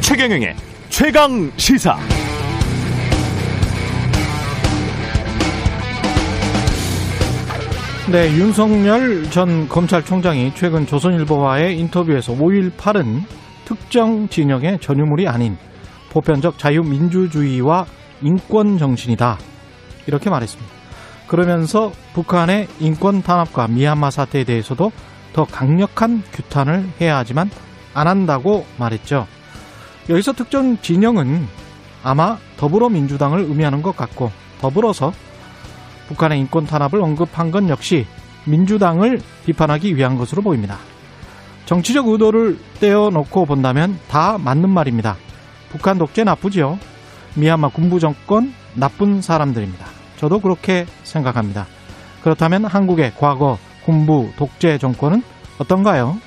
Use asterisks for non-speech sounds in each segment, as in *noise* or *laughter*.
최경영의 최강 시사. 네, 윤석열 전 검찰총장이 최근 조선일보와의 인터뷰에서 5.18은 특정 진영의 전유물이 아닌 보편적 자유민주주의와 인권 정신이다. 이렇게 말했습니다. 그러면서 북한의 인권 탄압과 미얀마 사태에 대해서도 더 강력한 규탄을 해야 하지만 안 한다고 말했죠. 여기서 특정 진영은 아마 더불어민주당을 의미하는 것 같고 더불어서 북한의 인권 탄압을 언급한 건 역시 민주당을 비판하기 위한 것으로 보입니다. 정치적 의도를 떼어놓고 본다면 다 맞는 말입니다. 북한 독재 나쁘지요. 미얀마 군부 정권 나쁜 사람들입니다. 저도 그렇게 생각합니다. 그렇다면 한국의 과거 군부 독재 정권은 어떤가요?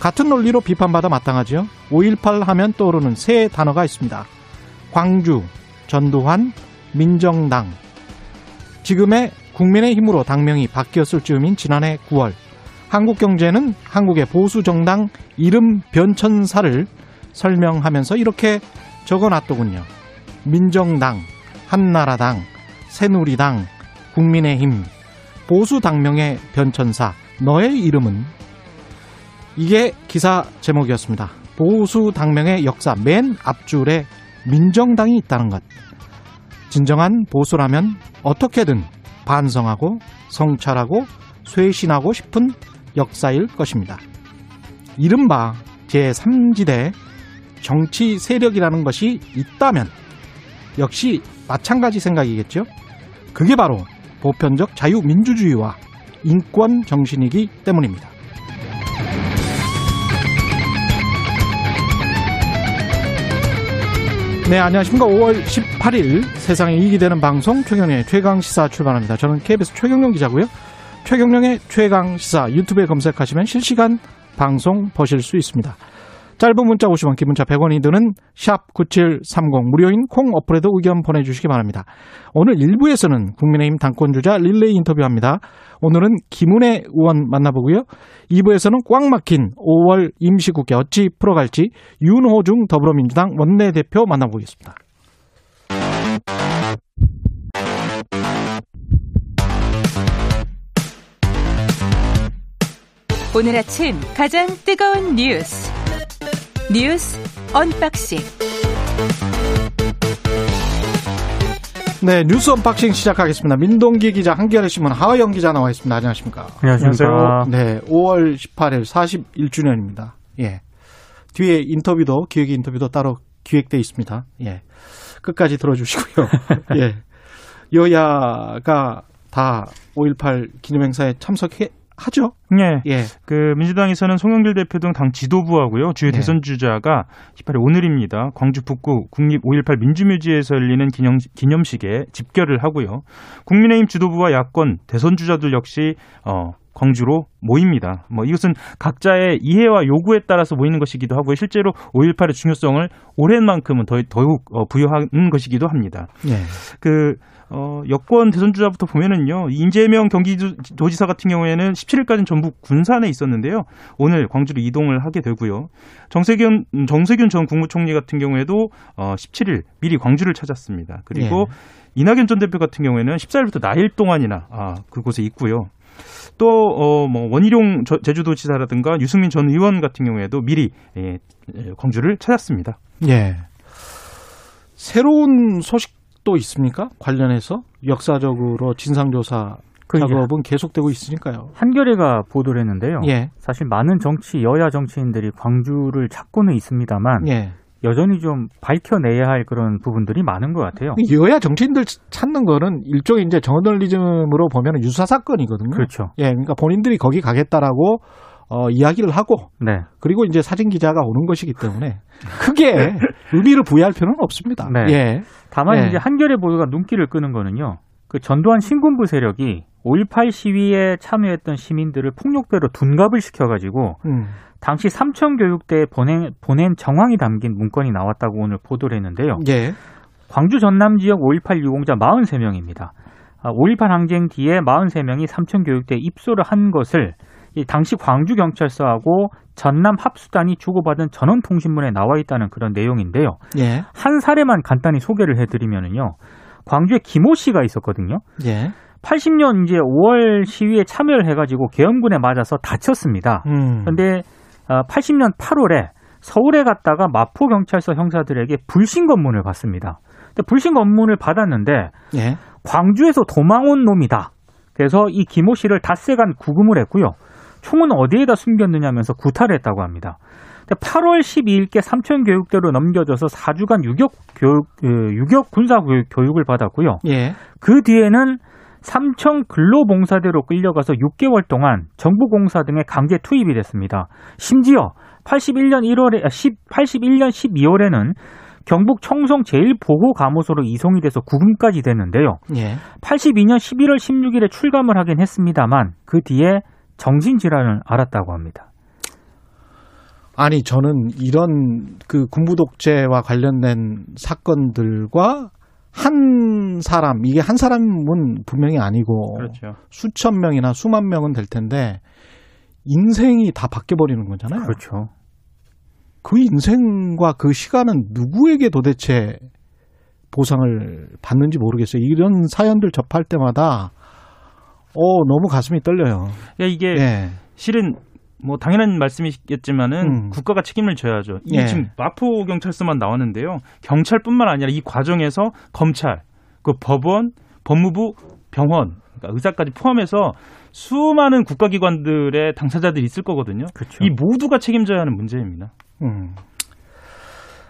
같은 논리로 비판받아 마땅하지요. 5.18 하면 떠오르는 세 단어가 있습니다. 광주, 전두환, 민정당, 지금의 국민의힘으로 당명이 바뀌었을 즈음인 지난해 9월 한국경제는 한국의 보수정당 이름 변천사를 설명하면서 이렇게 적어놨더군요. 민정당, 한나라당, 새누리당, 국민의힘, 보수 당명의 변천사, 너의 이름은 이게 기사 제목이었습니다. 보수 당명의 역사 맨 앞줄에 민정당이 있다는 것. 진정한 보수라면 어떻게든 반성하고 성찰하고 쇄신하고 싶은 역사일 것입니다. 이른바 제3지대 정치 세력이라는 것이 있다면 역시 마찬가지 생각이겠죠. 그게 바로 보편적 자유민주주의와 인권 정신이기 때문입니다. 네, 안녕하십니까. 5월 18일 세상에 이익이 되는 방송 최경련의 최강시사 출발합니다. 저는 KBS 최경련 기자고요. 최경련의 최강시사 유튜브에 검색하시면 실시간 방송 보실 수 있습니다. 짧은 문자 50원, 기본자 100원이 드는 샵 9730 무료인 콩 어플에도 의견 보내주시기 바랍니다. 오늘 1부에서는 국민의힘 당권주자 릴레이 인터뷰합니다. 오늘은 김은혜 의원 만나보고요. 2부에서는 꽉 막힌 5월 임시국회 어찌 풀어갈지 윤호중 더불어민주당 원내대표 만나보겠습니다. 오늘 아침 가장 뜨거운 뉴스 뉴스 unboxing 네, 뉴스 unboxing 시작하겠습니다. 민동기 기자, 한겨레 신문 하어영 기자 나와 있습니다. 안녕하십니까? 안녕하세요. 네, 5월 18일 41주년입니다. 예. 뒤에 인터뷰도 기획 인터뷰도 따로 기획돼 있습니다. 예. 끝까지 들어주시고요. *laughs* 예. 여야가 다 5.18 기념행사에 참석해 하죠. 네. 예. 그 민주당에서는 송영길 대표 등 당 지도부하고요. 주요 네. 대선 주자가 18일 오늘입니다. 광주 북구 국립 5.18 민주묘지에서 열리는 기념, 기념식에 집결을 하고요. 국민의힘 지도부와 야권 대선 주자들 역시 어 광주로 모입니다. 뭐 이것은 각자의 이해와 요구에 따라서 모이는 것이기도 하고요. 실제로 5.18의 중요성을 오랜만큼은 더, 더욱 어, 부여하는 것이기도 합니다. 예. 그 어, 여권 대선 주자부터 보면은요, 이재명 경기도지사 같은 경우에는 17일까지는 전북 군산에 있었는데요. 오늘 광주로 이동을 하게 되고요. 정세균, 정세균 전 국무총리 같은 경우에도 어, 17일 미리 광주를 찾았습니다. 그리고 이낙연 전 대표 같은 경우에는 14일부터 나일 동안이나 아, 그곳에 있고요. 또, 어, 뭐, 원희룡 저- 제주도 지사라든가 유승민 전 의원 같은 경우에도 미리 예, 예, 광주를 찾았습니다. 예. 새로운 소식 도 있습니까? 관련해서 역사적으로 진상조사 그 작업은 계속되고 있으니까요. 한겨레가 보도를 했는데요. 예. 사실 많은 정치 여야 정치인들이 광주를 찾고는 있습니다만 예. 여전히 좀 밝혀내야 할 그런 부분들이 많은 것 같아요. 여야 정치인들 찾는 거는 일종의 이제 저널리즘으로 보면 유사 사건이거든요. 그렇죠. 예, 그러니까 본인들이 거기 가겠다라고 어, 이야기를 하고 네. 그리고 이제 사진 기자가 오는 것이기 때문에 *laughs* 크게 의미를 부여할 필요는 없습니다. 네. 예. 다만 예. 이제 한겨레 보도가 눈길을 끄는 거는요. 그 전두환 신군부 세력이 5.18 시위에 참여했던 시민들을 폭력배로 둔갑을 시켜가지고 음. 당시 삼천교육대에 보낸, 보낸 정황이 담긴 문건이 나왔다고 오늘 보도를 했는데요. 예. 광주 전남 지역 5.18 유공자 43명입니다. 5.18 항쟁 뒤에 43명이 삼천교육대에 입소를 한 것을 이 당시 광주 경찰서하고 전남 합수단이 주고받은 전원 통신문에 나와 있다는 그런 내용인데요. 예. 한 사례만 간단히 소개를 해드리면요. 광주에 김호 씨가 있었거든요. 예. 80년 이제 5월 시위에 참여를 해가지고 계엄군에 맞아서 다쳤습니다. 음. 그런데 80년 8월에 서울에 갔다가 마포 경찰서 형사들에게 불신 검문을 받습니다. 근데 불신 검문을 받았는데 예. 광주에서 도망 온 놈이다. 그래서 이 김호 씨를 닷새간 구금을 했고요. 총은 어디에다 숨겼느냐면서 구타를 했다고 합니다. 8월 12일께 삼천 교육대로 넘겨져서 4주간 유격 교육, 유격 군사 교육을 받았고요. 예. 그 뒤에는 삼천 근로봉사대로 끌려가서 6개월 동안 정부공사 등에 강제 투입이 됐습니다. 심지어 81년 1월에 10, 81년 12월에는 경북 청송 제1보호감호소로 이송이 돼서 구금까지 됐는데요. 예. 82년 11월 16일에 출감을 하긴 했습니다만 그 뒤에 정신질환을 앓았다고 합니다. 아니 저는 이런 그 군부 독재와 관련된 사건들과 한 사람 이게 한 사람은 분명히 아니고 그렇죠. 수천 명이나 수만 명은 될 텐데 인생이 다 바뀌어 버리는 거잖아요. 그렇죠. 그 인생과 그 시간은 누구에게 도대체 보상을 받는지 모르겠어요. 이런 사연들 접할 때마다 어 너무 가슴이 떨려요. 야, 이게 예. 실은 뭐 당연한 말씀이겠지만은 음. 국가가 책임을 져야죠. 이 예. 지금 마포 경찰서만 나왔는데요. 경찰뿐만 아니라 이 과정에서 검찰, 그 법원, 법무부, 병원, 그러니까 의사까지 포함해서 수많은 국가기관들의 당사자들이 있을 거거든요. 그렇죠. 이 모두가 책임져야 하는 문제입니다. 음.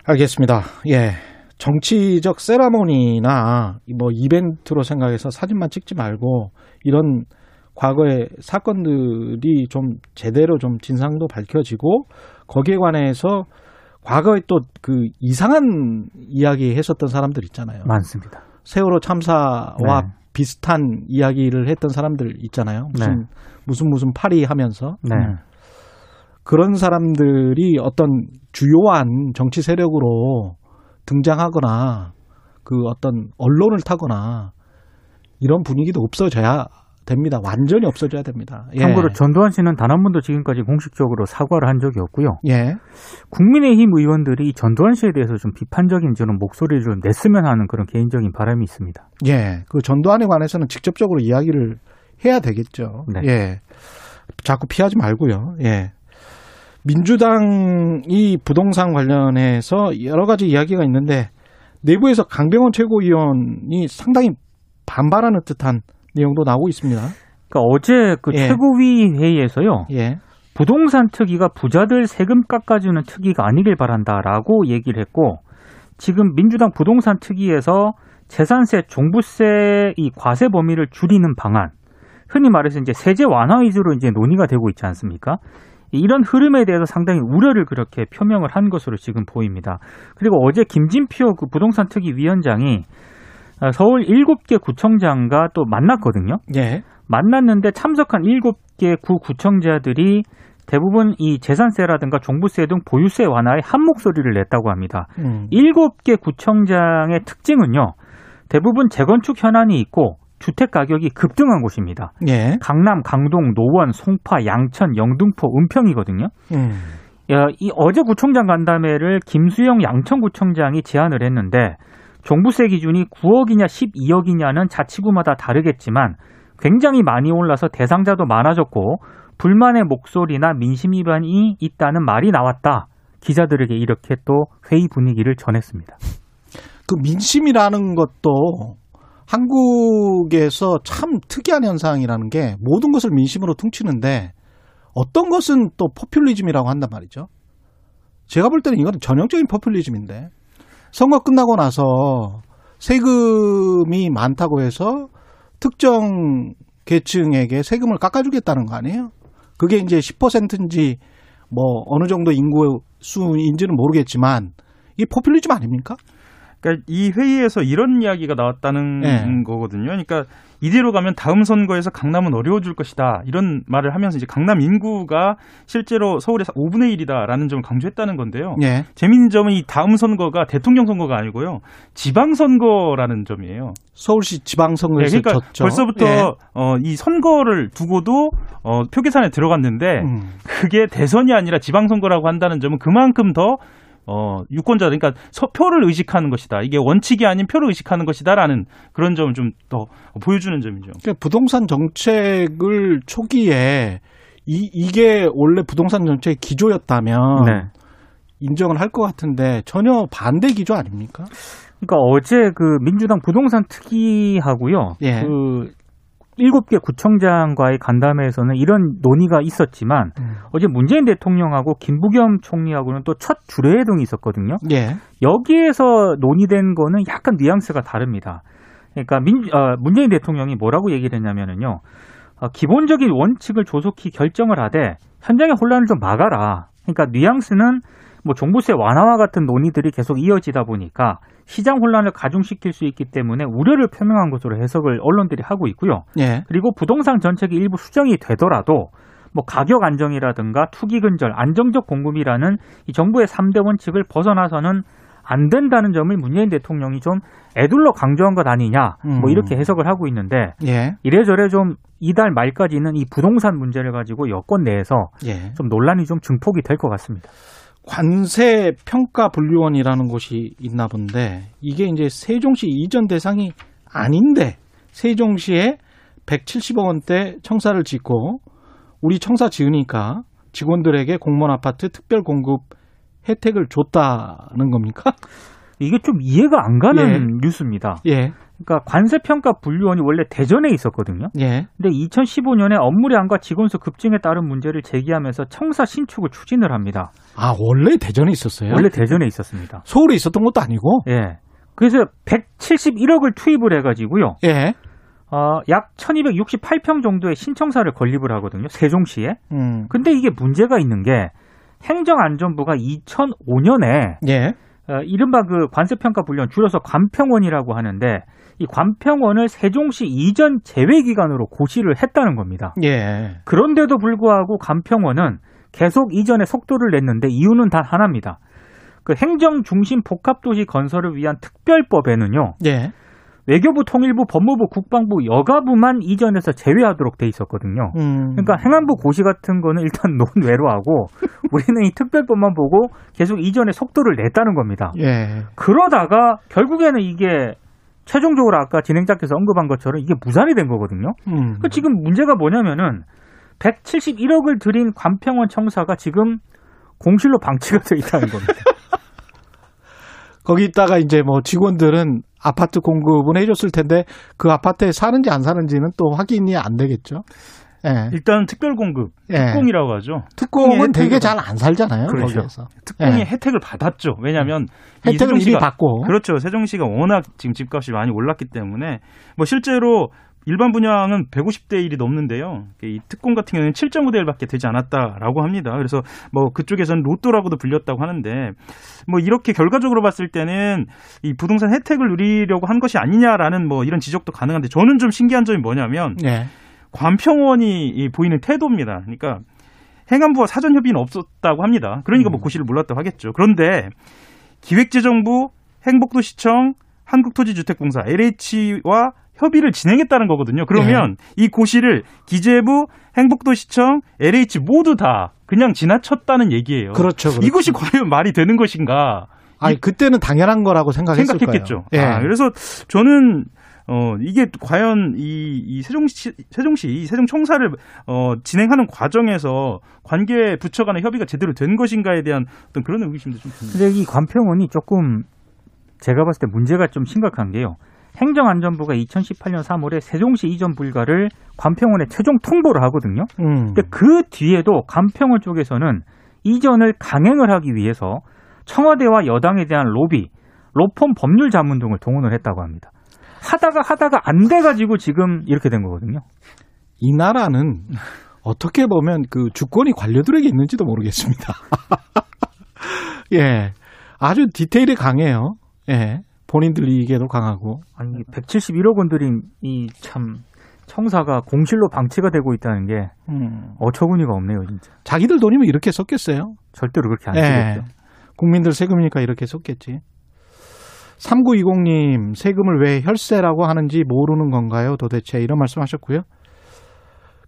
알겠습니다. 예. 정치적 세라모니나 뭐 이벤트로 생각해서 사진만 찍지 말고 이런 과거의 사건들이 좀 제대로 좀 진상도 밝혀지고 거기에 관해서 과거에 또 그 이상한 이야기 했었던 사람들 있잖아요. 많습니다. 세월호 참사와 네. 비슷한 이야기를 했던 사람들 있잖아요. 무슨 네. 무슨 무슨 파리 하면서 네. 그런 사람들이 어떤 주요한 정치 세력으로 등장하거나 그 어떤 언론을 타거나 이런 분위기도 없어져야 됩니다. 완전히 없어져야 됩니다. 예. 참고로 전두환 씨는 단 한 번도 지금까지 공식적으로 사과를 한 적이 없고요. 예. 국민의힘 의원들이 이 전두환 씨에 대해서 좀 비판적인 저는 목소리를 좀 냈으면 하는 그런 개인적인 바람이 있습니다. 예. 그 전두환에 관해서는 직접적으로 이야기를 해야 되겠죠. 네. 예. 자꾸 피하지 말고요. 예. 민주당이 부동산 관련해서 여러 가지 이야기가 있는데 내부에서 강병원 최고위원이 상당히 반발하는 듯한 내용도 나오고 있습니다. 그러니까 어제 그 예. 최고위 회의에서요. 예. 부동산 특위가 부자들 세금 깎아주는 특위가 아니길 바란다라고 얘기를 했고 지금 민주당 부동산 특위에서 재산세, 종부세 이 과세 범위를 줄이는 방안, 흔히 말해서 이제 세제 완화 위주로 이제 논의가 되고 있지 않습니까? 이런 흐름에 대해서 상당히 우려를 그렇게 표명을 한 것으로 지금 보입니다. 그리고 어제 김진표 그 부동산 특위 위원장이 아, 서울 7개 구청장과 또 만났거든요. 예. 만났는데 참석한 7개 구 구청장들이 대부분 이 재산세라든가 종부세 등 보유세 완화에 한 목소리를 냈다고 합니다. 음. 7개 구청장의 특징은요. 대부분 재건축 현안이 있고 주택 가격이 급등한 곳입니다. 예. 강남, 강동, 노원, 송파, 양천, 영등포, 은평이거든요. 음. 야, 이 어제 구청장 간담회를 김수영 양천구청장이 제안을 했는데 종부세 기준이 9억이냐 12억이냐는 자치구마다 다르겠지만 굉장히 많이 올라서 대상자도 많아졌고 불만의 목소리나 민심 위반이 있다는 말이 나왔다. 기자들에게 이렇게 또 회의 분위기를 전했습니다. 그 민심이라는 것도 한국에서 참 특이한 현상이라는 게 모든 것을 민심으로 퉁치는데 어떤 것은 또 포퓰리즘이라고 한단 말이죠. 제가 볼 때는 이거는 전형적인 포퓰리즘인데 선거 끝나고 나서 세금이 많다고 해서 특정 계층에게 세금을 깎아주겠다는 거 아니에요? 그게 이제 10%인지 뭐 어느 정도 인구 수인지는 모르겠지만 이게 포퓰리즘 아닙니까? 그러니까 이 회의에서 이런 이야기가 나왔다는 네. 거거든요. 그러니까 이대로 가면 다음 선거에서 강남은 어려워질 것이다. 이런 말을 하면서 이제 강남 인구가 실제로 서울의 5분의 1이다라는 점을 강조했다는 건데요. 예. 재미있는 점은 이 다음 선거가 대통령 선거가 아니고요. 지방 선거라는 점이에요. 서울시 지방 선거에서 네, 그러니까 졌죠. 벌써부터 예. 어, 이 선거를 두고도 어, 표 계산에 들어갔는데 음. 그게 대선이 아니라 지방 선거라고 한다는 점은 그만큼 더 어, 유권자, 그러니까 서, 표를 의식하는 것이다. 이게 원칙이 아닌 표를 의식하는 것이다라는 그런 점을 좀 더 보여주는 점이죠. 그러니까 부동산 정책을 초기에 이, 이게 원래 부동산 정책의 기조였다면 네. 인정을 할 것 같은데 전혀 반대 기조 아닙니까? 그러니까 어제 그 민주당 부동산 특위하고요. 예. 그 일곱 개 구청장과의 간담회에서는 이런 논의가 있었지만 음. 어제 문재인 대통령하고 김부겸 총리하고는 또 첫 주례회동이 있었거든요. 예. 여기에서 논의된 거는 약간 뉘앙스가 다릅니다. 그러니까 민, 어, 문재인 대통령이 뭐라고 얘기를 했냐면은요. 어, 기본적인 원칙을 조속히 결정을 하되 현장의 혼란을 좀 막아라. 그러니까 뉘앙스는 뭐 종부세 완화와 같은 논의들이 계속 이어지다 보니까 시장 혼란을 가중시킬 수 있기 때문에 우려를 표명한 것으로 해석을 언론들이 하고 있고요. 예. 그리고 부동산 정책이 일부 수정이 되더라도 뭐 가격 안정이라든가 투기 근절, 안정적 공급이라는 이 정부의 3대 원칙을 벗어나서는 안 된다는 점을 문재인 대통령이 좀 애둘러 강조한 것 아니냐. 음. 뭐 이렇게 해석을 하고 있는데 예. 이래저래 좀 이달 말까지는 이 부동산 문제를 가지고 여권 내에서 예. 좀 논란이 좀 증폭이 될 것 같습니다. 관세 평가 분류원이라는 곳이 있나 본데 이게 이제 세종시 이전 대상이 아닌데 세종시에 170억 원대 청사를 짓고 우리 청사 지으니까 직원들에게 공무원 아파트 특별 공급 혜택을 줬다는 겁니까? 이게 좀 이해가 안 가는 예. 뉴스입니다. 예. 그러니까 관세평가 분류원이 원래 대전에 있었거든요. 예. 근데 2015년에 업무량과 직원수 급증에 따른 문제를 제기하면서 청사 신축을 추진을 합니다. 아, 원래 대전에 있었어요? 원래 대전에 있었습니다. 서울에 있었던 것도 아니고? 예. 그래서 171억을 투입을 해 가지고요. 예. 어, 약 1268평 정도의 신청사를 건립을 하거든요. 세종시에. 음. 근데 이게 문제가 있는 게 행정안전부가 2005년에 예. 어, 이른바 그 관세평가 분류원 줄여서 관평원이라고 하는데 이 관평원을 세종시 이전 제외기관으로 고시를 했다는 겁니다. 예. 그런데도 불구하고 관평원은 계속 이전에 속도를 냈는데 이유는 단 하나입니다. 그 행정 중심 복합 도시 건설을 위한 특별법에는요. 예. 외교부, 통일부, 법무부, 국방부, 여가부만 이전에서 제외하도록 돼 있었거든요. 음. 그러니까 행안부 고시 같은 거는 일단 *laughs* 논외로 하고 우리는 이 특별법만 보고 계속 이전에 속도를 냈다는 겁니다. 예. 그러다가 결국에는 이게 최종적으로 아까 진행자께서 언급한 것처럼 이게 무산이 된 거거든요. 음. 그 지금 문제가 뭐냐면은 171억을 들인 관평원 청사가 지금 공실로 방치가 돼 있다는 겁니다. *laughs* 거기다가 이제 뭐 직원들은 아파트 공급은 해줬을 텐데 그 아파트에 사는지 안 사는지는 또 확인이 안 되겠죠. 예. 일단 특별 공급, 예. 특공이라고 하죠. 특공은 되게 잘 안 살잖아요. 그렇죠. 거기에서. 특공이 예. 혜택을 받았죠. 왜냐하면 이 혜택을 이미 받고. 그렇죠. 세종시가 워낙 지금 집값이 많이 올랐기 때문에 뭐 실제로 일반 분양은 150대 1이 넘는데요. 이 특공 같은 경우는 7.5대 1밖에 되지 않았다라고 합니다. 그래서 뭐 그쪽에서는 로또라고도 불렸다고 하는데 뭐 이렇게 결과적으로 봤을 때는 이 부동산 혜택을 누리려고 한 것이 아니냐라는 뭐 이런 지적도 가능한데 저는 좀 신기한 점이 뭐냐면 예. 관평원이 이 보이는 태도입니다. 그러니까 행안부와 사전 협의는 없었다고 합니다. 그러니까 뭐 고시를 몰랐다고 하겠죠. 그런데 기획재정부, 행복도시청, 한국토지주택공사, LH와 협의를 진행했다는 거거든요. 그러면 이 고시를 기재부, 행복도시청, LH 모두 다 그냥 지나쳤다는 얘기예요. 그렇죠. 그렇죠. 이것이 과연 말이 되는 것인가? 아니 그때는 당연한 거라고 생각했을 생각했겠죠. 거예요. 예. 아, 그래서 저는 어 이게 과연 이, 이 세종시 세종시 이 세종청사를 어 진행하는 과정에서 관계 부처 간의 협의가 제대로 된 것인가에 대한 어떤 그런 의구심도 좀 듭니다. 근데 이 관평원이 조금 제가 봤을 때 문제가 좀 심각한 게요. 행정안전부가 2018년 3월에 세종시 이전 불가를 관평원에 최종 통보를 하거든요. 음. 근데 그 뒤에도 관평원 쪽에서는 이전을 강행을 하기 위해서 청와대와 여당에 대한 로비, 로펌 법률 자문 등을 동원을 했다고 합니다. 하다가 하다가 안 돼가지고 지금 이렇게 된 거거든요. 이 나라는 어떻게 보면 그 주권이 관료들에게 있는지도 모르겠습니다. *laughs* 예. 아주 디테일이 강해요. 예. 본인들 이익에도 강하고. 아니 171억 원 들인 이참 청사가 공실로 방치가 되고 있다는 게 음. 어처구니가 없네요, 진짜. 자기들 돈이면 이렇게 썼겠어요. 절대로 그렇게 안 예. 쓰겠죠. 국민들 세금이니까 이렇게 썼겠지. 3920님, 세금을 왜 혈세라고 하는지 모르는 건가요? 도대체 이런 말씀 하셨고요.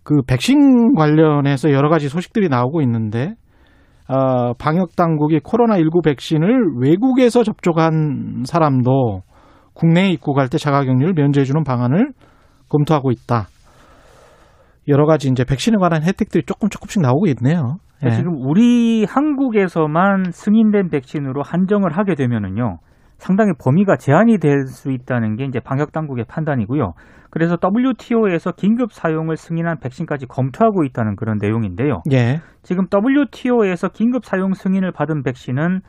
그 백신 관련해서 여러 가지 소식들이 나오고 있는데, 어, 방역 당국이 코로나19 백신을 외국에서 접종한 사람도 국내에 입국할 때 자가격리를 면제해주는 방안을 검토하고 있다. 여러 가지 이제 백신에 관한 혜택들이 조금 조금씩 나오고 있네요. 예. 그러니까 지금 우리 한국에서만 승인된 백신으로 한정을 하게 되면은요. 상당히 범위가 제한이 될 수 있다는 게 이제 방역 당국의 판단이고요. 그래서 WTO에서 긴급 사용을 승인한 백신까지 검토하고 있다는 그런 내용인데요. 예. 지금 WTO에서 긴급 사용 승인을 받은 백신은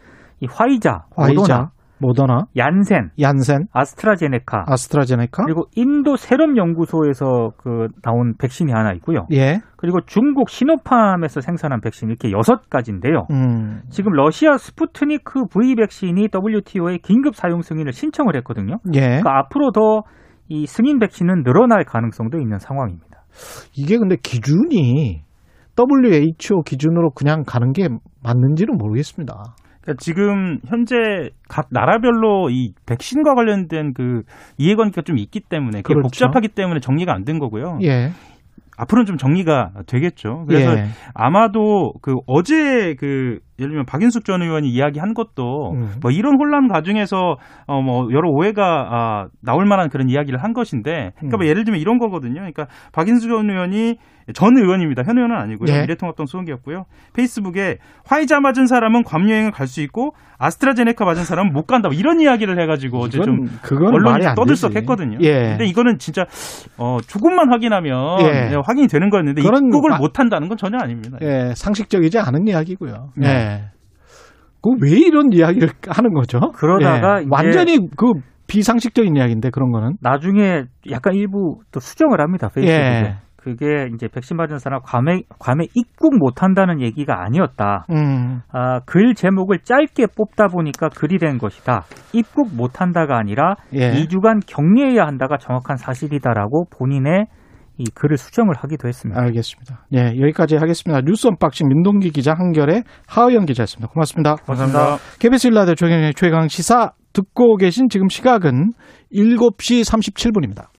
이 화이자, 화이자, 모더나, 모더나, 얀센, 얀센, 아스트라제네카, 아스트라제네카, 그리고 인도 세럼 연구소에서 그 나온 백신이 하나 있고요. 예, 그리고 중국 시노팜에서 생산한 백신 이렇게 여섯 가지인데요. 음, 지금 러시아 스푸트니크 V 백신이 WTO에 긴급 사용 승인을 신청을 했거든요. 예. 그러니까 앞으로 더 이 승인 백신은 늘어날 가능성도 있는 상황입니다. 이게 근데 기준이 WHO 기준으로 그냥 가는 게 맞는지는 모르겠습니다. 그러니까 지금 현재 각 나라별로 이 백신과 관련된 그 이해관계가 좀 있기 때문에 그게 그렇죠. 복잡하기 때문에 정리가 안 된 거고요. 예, 앞으로는 좀 정리가 되겠죠. 그래서 예. 아마도 그 어제 그 예를 들면 박인숙 전 의원이 이야기한 것도 음. 뭐 이런 혼란 과정에서 어 뭐 여러 오해가 아, 나올 만한 그런 이야기를 한 것인데 그러니까 뭐 음. 예를 들면 이런 거거든요. 그러니까 박인숙 전 의원이 전 의원입니다. 현 의원은 아니고요. 예. 미래통합당 수석이었고요. 페이스북에 화이자 맞은 사람은 괌 여행을 갈 수 있고 아스트라제네카 맞은 사람은 못 간다. 뭐 이런 이야기를 해가지고 어제 좀 언론이 떠들썩했거든요. 예. 근데 이거는 진짜 어 조금만 확인하면 예. 네, 확인이 되는 거였는데 입국을 마- 못 한다는 건 전혀 아닙니다. 예, 상식적이지 않은 이야기고요. 네. 예. 그왜 이런 이야기를 하는 거죠? 그러다가 예. 완전히 그 비상식적인 이야기인데 그런 거는. 나중에 약간 일부 또 수정을 합니다. 페이스북에. 예. 그게 이제 백신 맞은 사람 괌에 괌에 입국 못 한다는 얘기가 아니었다. 음, 아, 글 제목을 짧게 뽑다 보니까 글이 된 것이다. 입국 못 한다가 아니라 예. 2주간 격리해야 한다가 정확한 사실이다라고 본인의 이 글을 수정을 하기도 했습니다. 알겠습니다. 예, 여기까지 하겠습니다. 뉴스 언박싱 민동기 기자 한결의 하의영 기자였습니다. 고맙습니다. 감사합니다. KBS 일라디오 최경영의 최강 시사 듣고 계신 지금 시각은 7시 37분입니다.